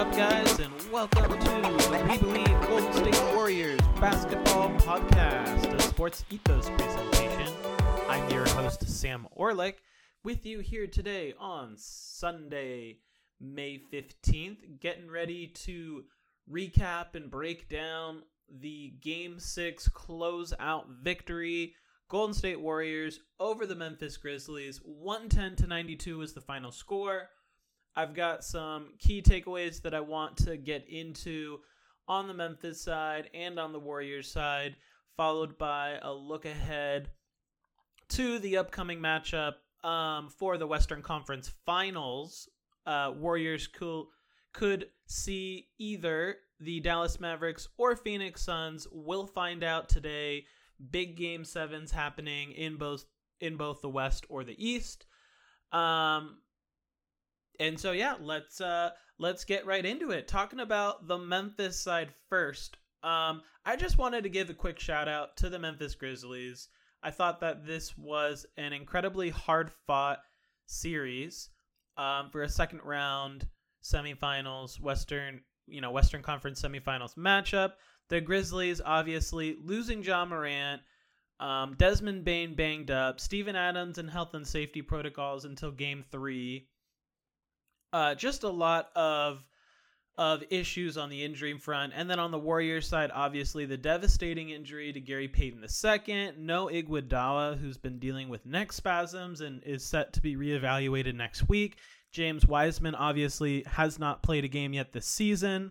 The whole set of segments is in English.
up, guys, and welcome to the We Believe Golden State Warriors Basketball Podcast, a sports ethos presentation. I'm your host, Sam Orlik, with you here today on Sunday, May 15th, getting ready to recap and break down the Game 6 closeout victory. Golden State Warriors over the Memphis Grizzlies. 110 to 92 was the final score. I've got some key takeaways that I want to get into on the Memphis side and on the Warriors side, followed by a look ahead to the upcoming matchup um, for the Western Conference Finals. Uh, Warriors could could see either the Dallas Mavericks or Phoenix Suns. We'll find out today. Big game sevens happening in both in both the West or the East. Um, and so yeah, let's uh let's get right into it. Talking about the Memphis side first. Um I just wanted to give a quick shout out to the Memphis Grizzlies. I thought that this was an incredibly hard fought series um, for a second round semifinals Western, you know, Western Conference semifinals matchup. The Grizzlies obviously losing Ja Morant, um, Desmond Bane banged up, Steven Adams in health and safety protocols until game three uh, just a lot of of issues on the injury front. And then on the Warriors side, obviously the devastating injury to Gary Payton II. No Iguodala, who's been dealing with neck spasms and is set to be reevaluated next week. James Wiseman obviously has not played a game yet this season.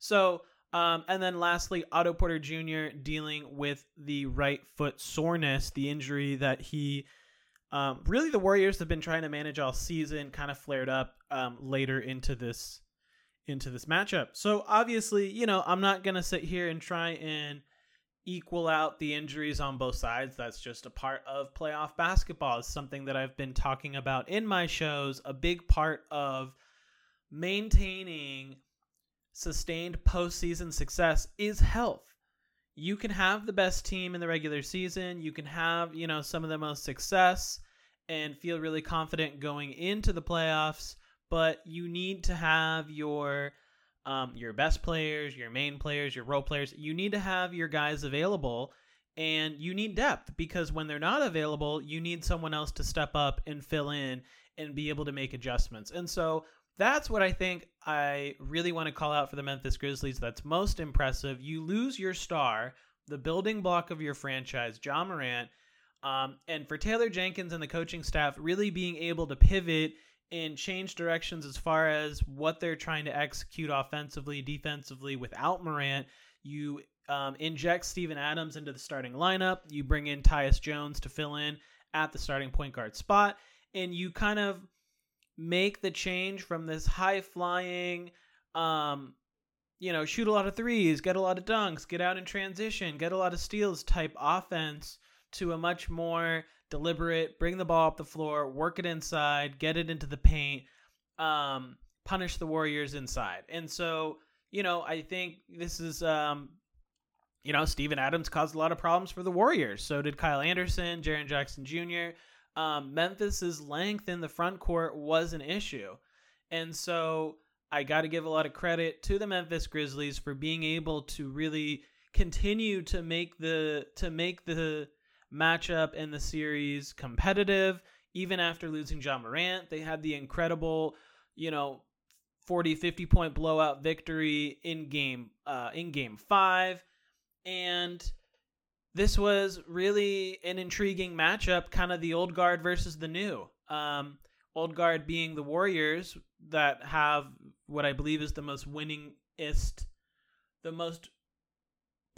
So, um, and then lastly, Otto Porter Jr. dealing with the right foot soreness, the injury that he um, really, the Warriors have been trying to manage all season, kind of flared up um, later into this into this matchup. So obviously, you know, I'm not gonna sit here and try and equal out the injuries on both sides. That's just a part of playoff basketball. It's something that I've been talking about in my shows. A big part of maintaining sustained postseason success is health you can have the best team in the regular season. You can have, you know, some of the most success and feel really confident going into the playoffs, but you need to have your um, your best players, your main players, your role players. You need to have your guys available and you need depth because when they're not available, you need someone else to step up and fill in and be able to make adjustments. And so that's what I think I really want to call out for the Memphis Grizzlies. That's most impressive. You lose your star, the building block of your franchise, Ja Morant, um, and for Taylor Jenkins and the coaching staff really being able to pivot and change directions as far as what they're trying to execute offensively, defensively without Morant. You um, inject Steven Adams into the starting lineup. You bring in Tyus Jones to fill in at the starting point guard spot, and you kind of make the change from this high flying um you know shoot a lot of threes get a lot of dunks get out in transition get a lot of steals type offense to a much more deliberate bring the ball up the floor work it inside get it into the paint um punish the warriors inside. And so you know i think this is um you know steven adams caused a lot of problems for the warriors. So did kyle anderson jaren jackson jr um, Memphis's length in the front court was an issue. And so I got to give a lot of credit to the Memphis Grizzlies for being able to really continue to make the to make the matchup in the series competitive even after losing Ja Morant. They had the incredible, you know, 40 50 point blowout victory in game uh in game 5 and this was really an intriguing matchup, kind of the old guard versus the new. Um, old guard being the Warriors that have what I believe is the most winningest, the most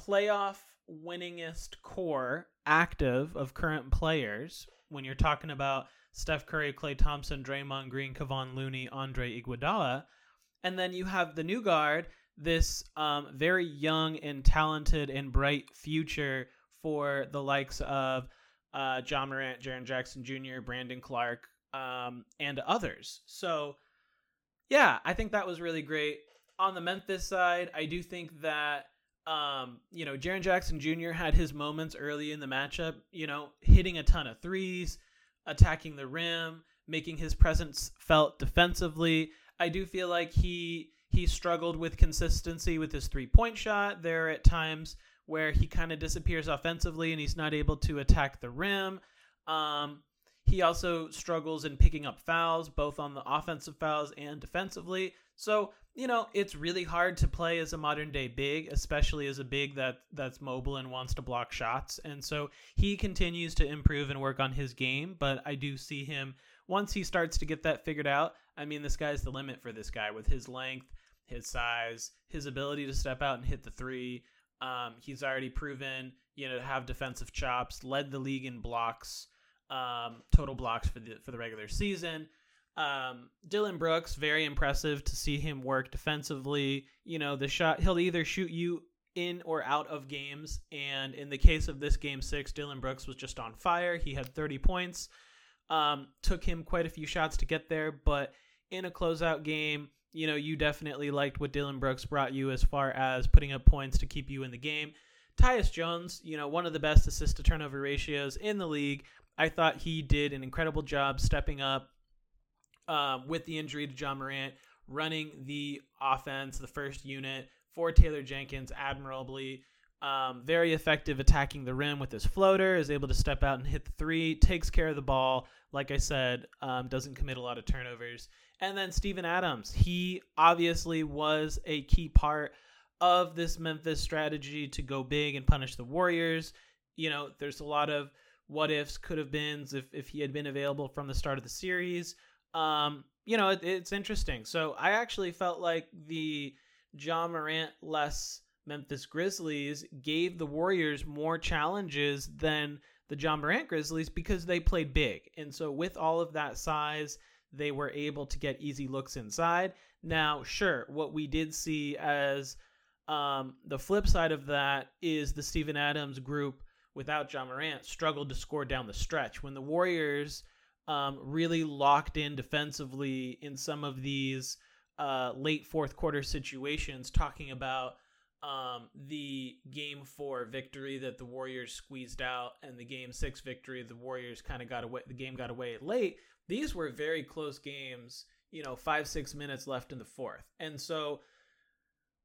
playoff winningest core active of current players. When you're talking about Steph Curry, Klay Thompson, Draymond Green, Kevon Looney, Andre Iguodala, and then you have the new guard, this um, very young and talented and bright future for the likes of uh, Ja Morant, Jaren Jackson Jr., Brandon Clarke, um, and others. So, yeah, I think that was really great. On the Memphis side, I do think that um, you know, Jaren Jackson Jr. had his moments early in the matchup, you know, hitting a ton of threes, attacking the rim, making his presence felt defensively. I do feel like he he struggled with consistency with his three point shot. There are at times where he kind of disappears offensively and he's not able to attack the rim. Um, he also struggles in picking up fouls, both on the offensive fouls and defensively. So, you know, it's really hard to play as a modern day big, especially as a big that that's mobile and wants to block shots. And so he continues to improve and work on his game, but I do see him once he starts to get that figured out. I mean, this guy's the limit for this guy with his length, his size, his ability to step out and hit the three. Um, he's already proven, you know, to have defensive chops, led the league in blocks um, total blocks for the for the regular season. Um, Dillon Brooks, very impressive to see him work defensively. You know, the shot he'll either shoot you in or out of games, and in the case of this game six, Dillon Brooks was just on fire. He had 30 points. Um, took him quite a few shots to get there, but in a closeout game, you know, you definitely liked what Dillon Brooks brought you as far as putting up points to keep you in the game. Tyus Jones, you know, one of the best assist to turnover ratios in the league, I thought he did an incredible job stepping up um, with the injury to Ja Morant, running the offense, the first unit for Taylor Jenkins admirably. Um, very effective attacking the rim with his floater, is able to step out and hit the three, takes care of the ball. Like I said, um, doesn't commit a lot of turnovers. And then Steven Adams, he obviously was a key part of this Memphis strategy to go big and punish the Warriors. You know, there's a lot of what ifs could have been if, if he had been available from the start of the series. Um, you know, it, it's interesting. So I actually felt like the Ja Morant less Memphis Grizzlies gave the Warriors more challenges than the Ja Morant Grizzlies because they played big. And so with all of that size, they were able to get easy looks inside. Now, sure, what we did see as um, the flip side of that is the Steven Adams group without Ja Morant struggled to score down the stretch. When the Warriors um, really locked in defensively in some of these uh, late fourth quarter situations, talking about um, the game four victory that the Warriors squeezed out and the game six victory the Warriors kind of got away, the game got away late. These were very close games, you know, five, six minutes left in the fourth. And so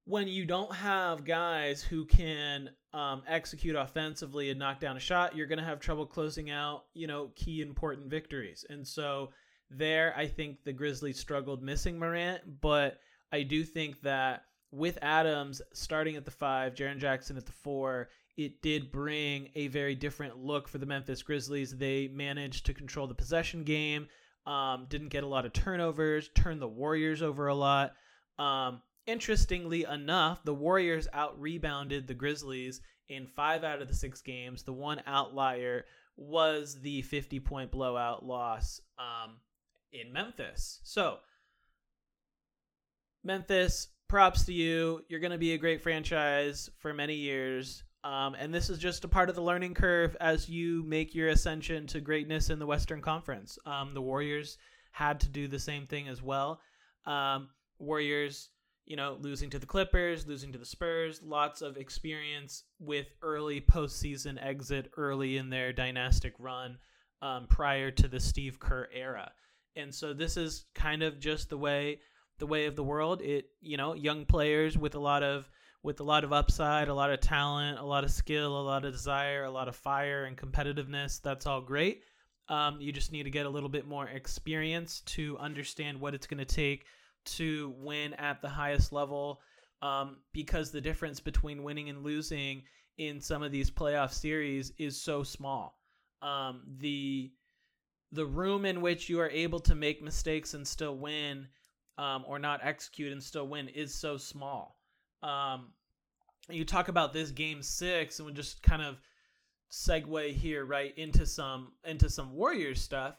when you don't have guys who can um, execute offensively and knock down a shot, you're going to have trouble closing out, you know, key important victories. And so there, I think the Grizzlies struggled missing Morant, but I do think that with Adams starting at the five, Jaren Jackson at the four, it did bring a very different look for the Memphis Grizzlies. They managed to control the possession game, um, didn't get a lot of turnovers, turned the Warriors over a lot. Um, Interestingly enough, the Warriors out rebounded the Grizzlies in five out of the six games. The one outlier was the 50 point blowout loss um, in Memphis. So, Memphis, props to you. You're going to be a great franchise for many years. Um, and this is just a part of the learning curve as you make your ascension to greatness in the Western Conference. Um, the Warriors had to do the same thing as well. Um, Warriors you know, losing to the Clippers, losing to the Spurs, lots of experience with early postseason exit early in their dynastic run um, prior to the Steve Kerr era. And so this is kind of just the way the way of the world. It you know, young players with a lot of with a lot of upside, a lot of talent, a lot of skill, a lot of desire, a lot of fire and competitiveness. That's all great. Um, you just need to get a little bit more experience to understand what it's going to take to win at the highest level um, because the difference between winning and losing in some of these playoff series is so small. Um, the the room in which you are able to make mistakes and still win, um, or not execute and still win, is so small. Um, you talk about this game six, and we'll just kind of segue here right into some into some Warriors stuff.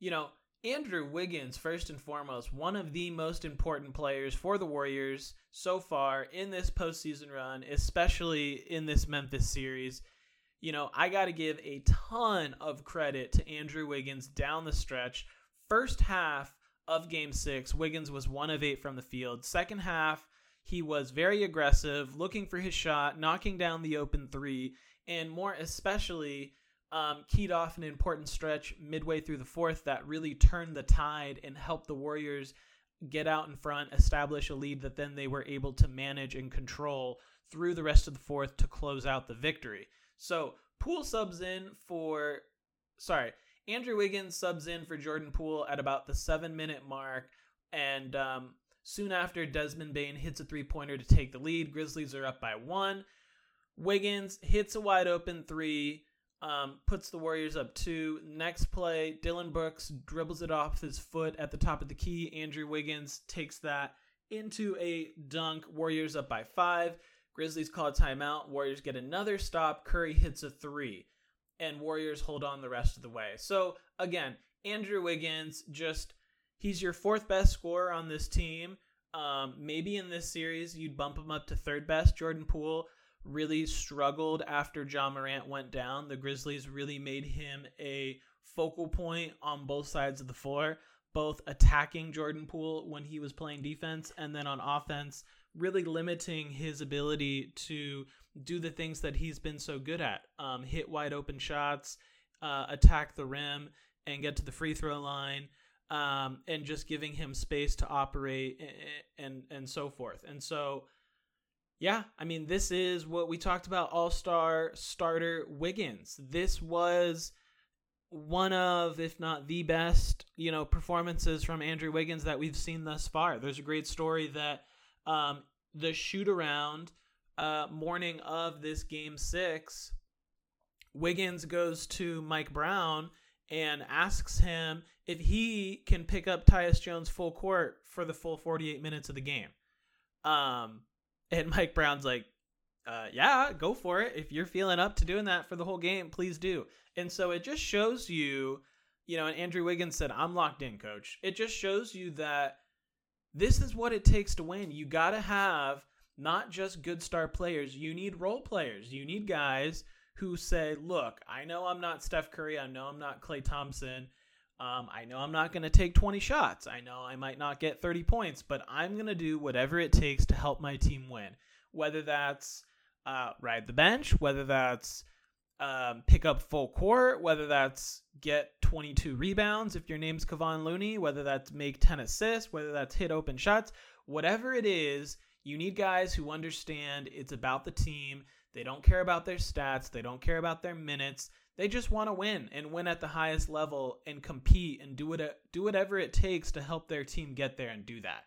You know, Andrew Wiggins, first and foremost, one of the most important players for the Warriors so far in this postseason run, especially in this Memphis series. You know, I got to give a ton of credit to Andrew Wiggins down the stretch. First half of game six, Wiggins was one of eight from the field. Second half, he was very aggressive, looking for his shot, knocking down the open three, and more especially um, keyed off an important stretch midway through the fourth that really turned the tide and helped the Warriors get out in front, establish a lead that then they were able to manage and control through the rest of the fourth to close out the victory. So Poole subs in for, sorry, Andrew Wiggins subs in for Jordan Poole at about the seven minute mark. And um, soon after, Desmond Bane hits a three pointer to take the lead. Grizzlies are up by one. Wiggins hits a wide open three, um, puts the Warriors up two. Next play, Dillon Brooks dribbles it off his foot at the top of the key. Andrew Wiggins takes that into a dunk. Warriors up by five. Grizzlies call a timeout. Warriors get another stop. Curry hits a three, and Warriors hold on the rest of the way. So, again, Andrew Wiggins just, he's your fourth best scorer on this team. Um, maybe in this series, you'd bump him up to third best. Jordan Poole really struggled after Ja Morant went down. The Grizzlies really made him a focal point on both sides of the floor, both attacking Jordan Poole when he was playing defense and then on offense, really limiting his ability to do the things that he's been so good at um, hit wide open shots, uh, attack the rim, and get to the free throw line. Um, and just giving him space to operate and, and and so forth. And so yeah, I mean, this is what we talked about all star starter Wiggins. This was one of, if not the best, you know, performances from Andrew Wiggins that we've seen thus far. There's a great story that um, the shoot around uh, morning of this game six, Wiggins goes to Mike Brown and asks him if he can pick up Tyus Jones full court for the full 48 minutes of the game. Um, and Mike Brown's like, uh, yeah, go for it. If you're feeling up to doing that for the whole game, please do. And so it just shows you, you know, and Andrew Wiggins said, I'm locked in, coach. It just shows you that this is what it takes to win. You got to have not just good star players, you need role players. You need guys who say, look, I know I'm not Steph Curry. I know I'm not Klay Thompson. Um, I know I'm not going to take 20 shots. I know I might not get 30 points, but I'm going to do whatever it takes to help my team win. Whether that's uh, ride the bench, whether that's um, pick up full court, whether that's get 22 rebounds if your name's Kevon Looney, whether that's make 10 assists, whether that's hit open shots, whatever it is, you need guys who understand it's about the team. They don't care about their stats, they don't care about their minutes. They just want to win and win at the highest level and compete and do it do whatever it takes to help their team get there and do that.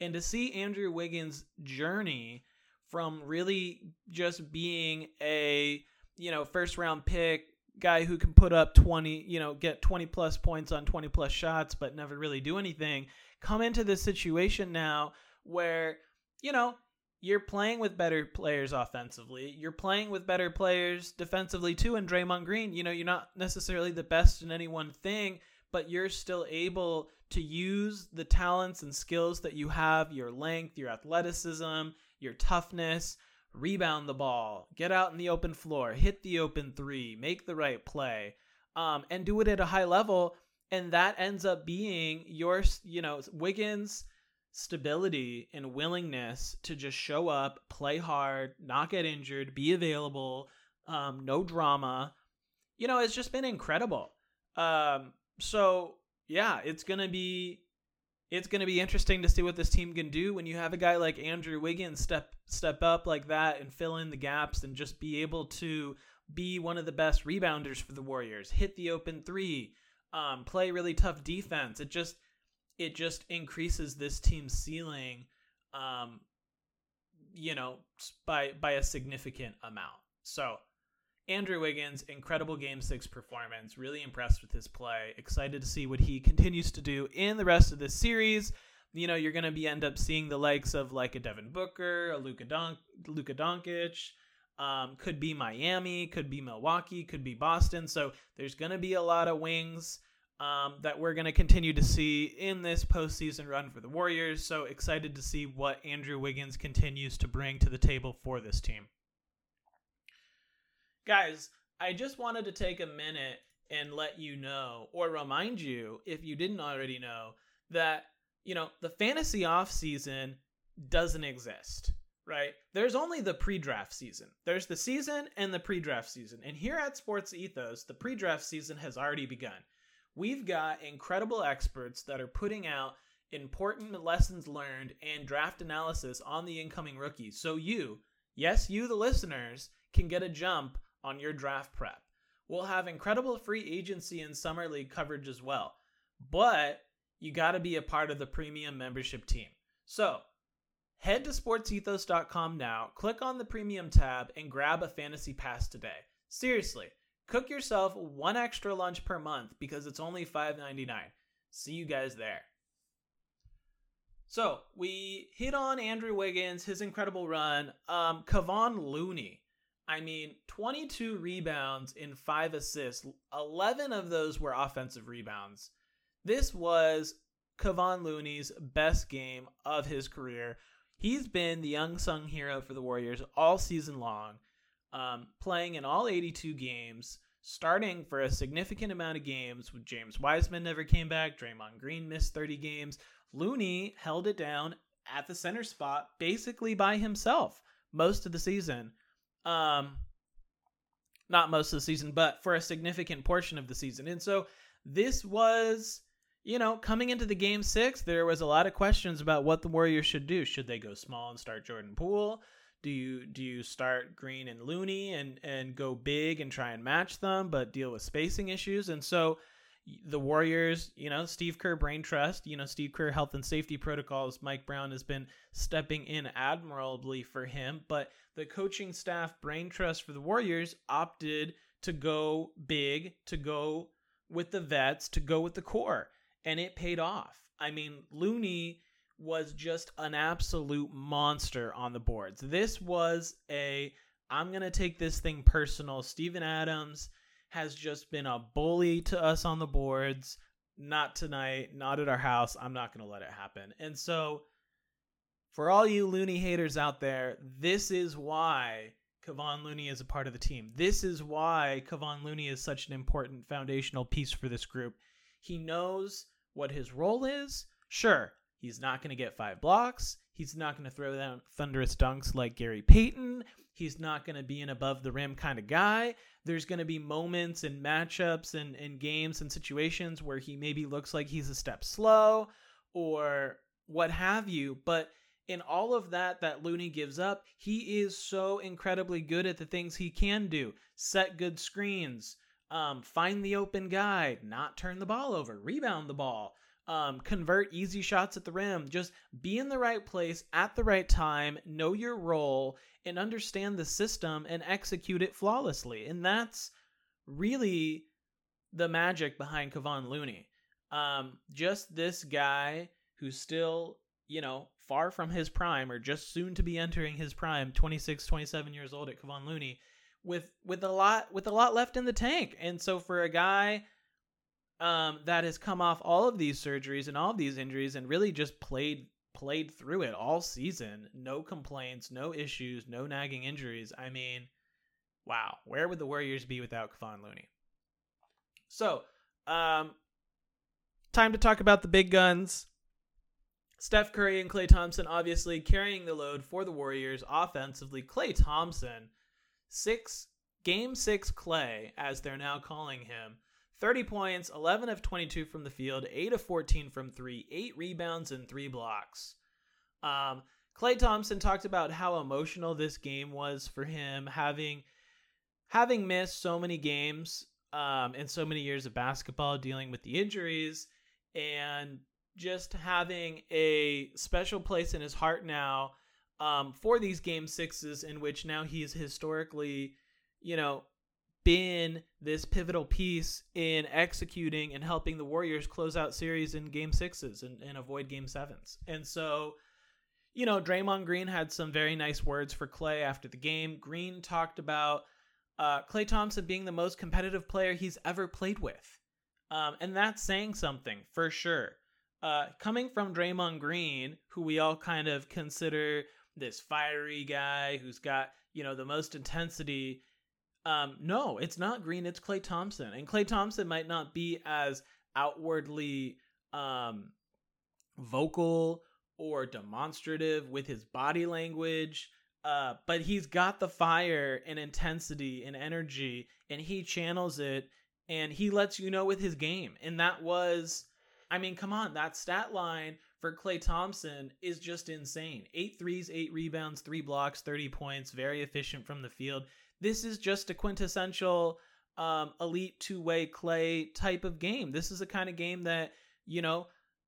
And to see Andrew Wiggins' journey from really just being a, you know, first round pick guy who can put up 20, you know, get 20 plus points on 20 plus shots but never really do anything, come into this situation now where, you know, you're playing with better players offensively. You're playing with better players defensively too. And Draymond Green, you know, you're not necessarily the best in any one thing, but you're still able to use the talents and skills that you have your length, your athleticism, your toughness, rebound the ball, get out in the open floor, hit the open three, make the right play, um, and do it at a high level. And that ends up being your, you know, Wiggins stability and willingness to just show up, play hard, not get injured, be available, um, no drama. You know, it's just been incredible. Um, so yeah, it's gonna be it's gonna be interesting to see what this team can do when you have a guy like Andrew Wiggins step step up like that and fill in the gaps and just be able to be one of the best rebounders for the Warriors, hit the open three, um, play really tough defense. It just it just increases this team's ceiling um you know by by a significant amount. So andrew wiggins incredible game six performance really impressed with his play. Excited to see what he continues to do in the rest of this series. You know you're going to be end up seeing the likes of like a devin booker a luka Don- luka doncic um, could be miami could be milwaukee could be boston. So there's going to be a lot of wings um, that we're going to continue to see in this postseason run for the Warriors. So excited to see what Andrew Wiggins continues to bring to the table for this team. Guys, I just wanted to take a minute and let you know, or remind you, if you didn't already know, that, you know, the fantasy off season doesn't exist right? There's only the pre draft season. There's the season and the pre draft season. And here at Sports Ethos, the pre draft season has already begun we've got incredible experts that are putting out important lessons learned, and draft analysis on the incoming rookies. So you, yes, you, the listeners, can get a jump on your draft prep. We'll have incredible free agency and summer league coverage as well. But you got to be a part of the premium membership team. So head to sportsethos.com now, click on the premium tab, and grab a fantasy pass today. Seriously, cook yourself one extra lunch per month because it's only $5.99. See you guys there. So we hit on Andrew Wiggins, his incredible run. Um, Kevon Looney. I mean, 22 rebounds in five assists. 11 of those were offensive rebounds. This was Kevon Looney's best game of his career. He's been the unsung hero for the Warriors all season long, um, playing in all 82 games, starting for a significant amount of games. James Wiseman never came back, Draymond Green missed 30 games. Looney held it down at the center spot basically by himself most of the season. Um, not most of the season, but for a significant portion of the season. And so this was, you know, coming into the game six, there was a lot of questions about what the Warriors should do. Should they go small and start Jordan Poole? Do you do you start Green and Looney and and go big and try and match them, but deal with spacing issues? And so the Warriors, you know, Steve Kerr brain trust, you know, Steve Kerr health and safety protocols. Mike Brown has been stepping in admirably for him, but the coaching staff brain trust for the Warriors opted to go big, to go with the vets, to go with the core, and it paid off. I mean, Looney was just an absolute monster on the boards. This was a I'm going to take this thing personal. Steven Adams has just been a bully to us on the boards. Not tonight, not at our house. I'm not going to let it happen. And so, for all you Looney haters out there, this is why Kevon Looney is a part of the team. This is why Kevon Looney is such an important foundational piece for this group. He knows what his role is. Sure, he's not going to get five blocks. He's not going to throw down thunderous dunks like Gary Payton. He's not going to be an above the rim kind of guy. There's going to be moments and matchups and, and games and situations where he maybe looks like he's a step slow or what have you. But in all of that that Looney gives up, he is so incredibly good at the things he can do set good screens, um, find the open guy, not turn the ball over, rebound the ball um, convert easy shots at the rim. Just be in the right place at the right time, know your role, and understand the system and execute it flawlessly. And that's really the magic behind Kevon Looney. Um, just this guy who's still, you know, far from his prime or just soon to be entering his prime, 26, 27 years old at Kevon Looney with with a lot with a lot left in the tank. And so for a guy um, that has come off all of these surgeries and all of these injuries and really just played played through it all season. No complaints, no issues, no nagging injuries. I mean, wow, where would the Warriors be without Kevon Looney? So, um, time to talk about the big guns. Steph Curry and Klay Thompson obviously carrying the load for the Warriors offensively. Klay Thompson, six game six Klay, as they're now calling him 30 points, 11 of 22 from the field, 8 of 14 from 3, 8 rebounds, and 3 blocks. Um, Klay Thompson talked about how emotional this game was for him, having having missed so many games um, and so many years of basketball, dealing with the injuries, and just having a special place in his heart now um, for these game sixes, in which now he's historically, you know, been this pivotal piece in executing and helping the Warriors close out series in game sixes and, and avoid game sevens. And so, you know, Draymond Green had some very nice words for Klay after the game. Green talked about uh, Klay Thompson being the most competitive player he's ever played with. Um, and that's saying something for sure. Uh, coming from Draymond Green, who we all kind of consider this fiery guy who's got, you know, the most intensity um, no, it's not Green. It's Klay Thompson, and Klay Thompson might not be as outwardly um, vocal or demonstrative with his body language, uh, but he's got the fire and intensity and energy, and he channels it, and he lets you know with his game. And that was, I mean, come on, that stat line for Klay Thompson is just insane. Eight threes, eight rebounds, three blocks, 30 points, very efficient from the field. This is just a quintessential um, elite two way Klay type of game. This is a kind of game that, you know,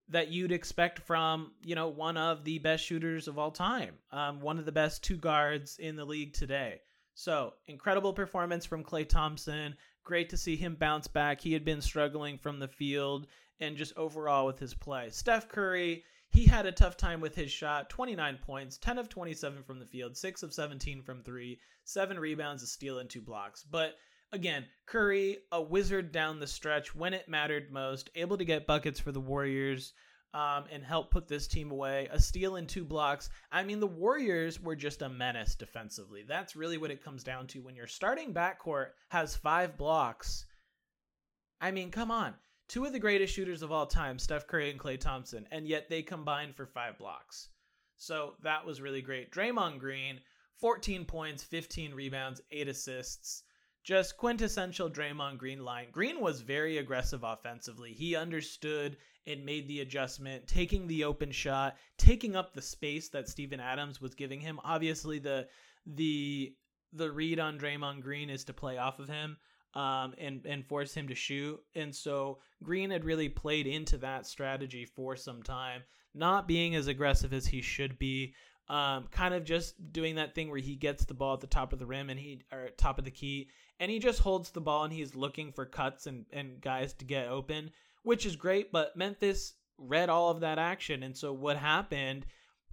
that you'd expect from, you know, one of the best shooters of all time, um, one of the best two guards in the league today. So, incredible performance from Klay Thompson. Great to see him bounce back. He had been struggling from the field and just overall with his play. Steph Curry, he had a tough time with his shot 29 points, 10 of 27 from the field, 6 of 17 from three, 7 rebounds, a steal, and 2 blocks. But again, Curry, a wizard down the stretch when it mattered most, able to get buckets for the Warriors. Um, and help put this team away. A steal and two blocks. I mean, the Warriors were just a menace defensively. That's really what it comes down to. When your starting backcourt has five blocks, I mean, come on two of the greatest shooters of all time, Steph Curry and Klay Thompson, and yet they combined for five blocks. So that was really great. Draymond Green, 14 points, 15 rebounds, 8 assists. Just quintessential Draymond Green line. Green was very aggressive offensively. He understood and made the adjustment, taking the open shot, taking up the space that Steven Adams was giving him. Obviously, the the the read on Draymond Green is to play off of him um, and and force him to shoot. And so Green had really played into that strategy for some time, not being as aggressive as he should be. Um, kind of just doing that thing where he gets the ball at the top of the rim and he or top of the key, and he just holds the ball and he's looking for cuts and and guys to get open, which is great. But Memphis read all of that action, and so what happened?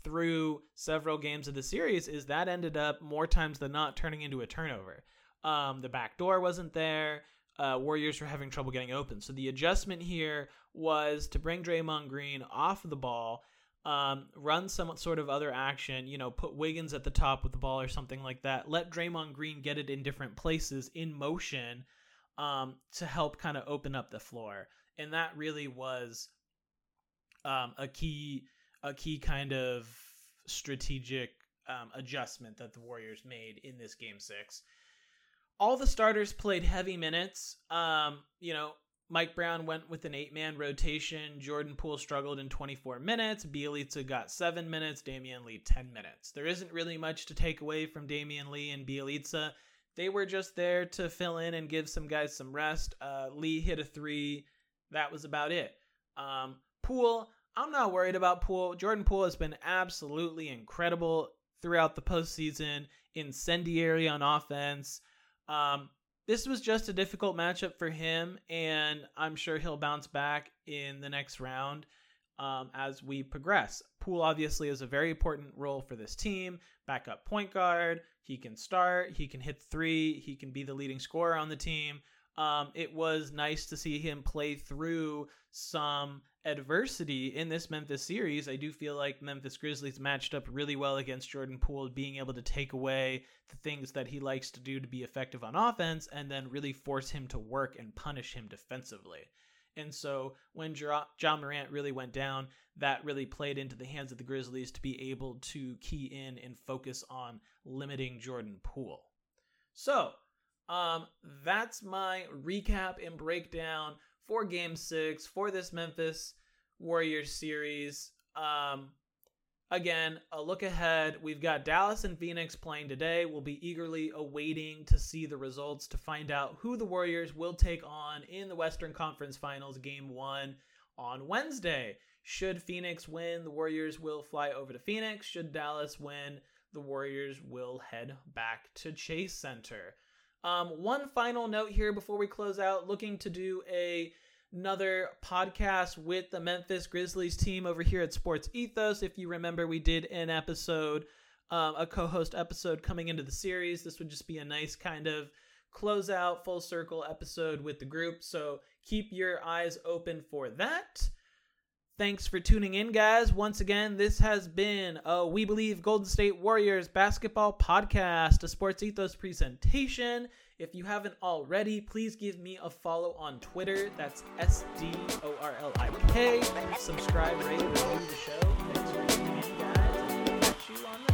through several games of the series is that ended up more times than not turning into a turnover. Um, the back door wasn't there. Uh, Warriors were having trouble getting open. So the adjustment here was to bring Draymond Green off of the ball, um, run some sort of other action, you know, put Wiggins at the top with the ball or something like that. Let Draymond Green get it in different places in motion um, to help kind of open up the floor. And that really was um, a key, a key kind of strategic um, adjustment that the Warriors made in this game six all the starters played heavy minutes. Um, you know, Mike Brown went with an eight man rotation. Jordan Poole struggled in 24 minutes. Bjelica got seven minutes. Damion Lee 10 minutes. There isn't really much to take away from Damion Lee and Bjelica. They were just there to fill in and give some guys some rest. Uh, Lee hit a three. That was about it. Um, Poole, I'm not worried about Poole. Jordan Poole has been absolutely incredible throughout the postseason, incendiary on offense. Um, this was just a difficult matchup for him, and I'm sure he'll bounce back in the next round um, as we progress. Poole obviously is a very important role for this team. Backup point guard. He can start. He can hit three. He can be the leading scorer on the team. Um, it was nice to see him play through some adversity in this Memphis series. I do feel like Memphis Grizzlies matched up really well against Jordan Poole, being able to take away the things that he likes to do to be effective on offense and then really force him to work and punish him defensively. And so when Ja Morant really went down, that really played into the hands of the Grizzlies to be able to key in and focus on limiting Jordan Poole. So, um, that's my recap and breakdown for game six for this Memphis Warriors series. Um, again, a look ahead. We've got Dallas and Phoenix playing today. We'll be eagerly awaiting to see the results to find out who the Warriors will take on in the Western Conference Finals game one on Wednesday. Should Phoenix win, the Warriors will fly over to Phoenix. Should Dallas win, the Warriors will head back to Chase Center. Um, one final note here before we close out, looking to do a another podcast with the Memphis Grizzlies team over here at Sports Ethos. If you remember, we did an episode, um, a co-host episode coming into the series. This would just be a nice kind of close out full circle episode with the group. So keep your eyes open for that. Thanks for tuning in, guys. Once again, this has been a We Believe Golden State Warriors basketball podcast, a Sports Ethos presentation. If you haven't already, please give me a follow on Twitter. That's S D O R L I K. Subscribe, rate, review the show. Thanks for tuning in, guys. catch you on the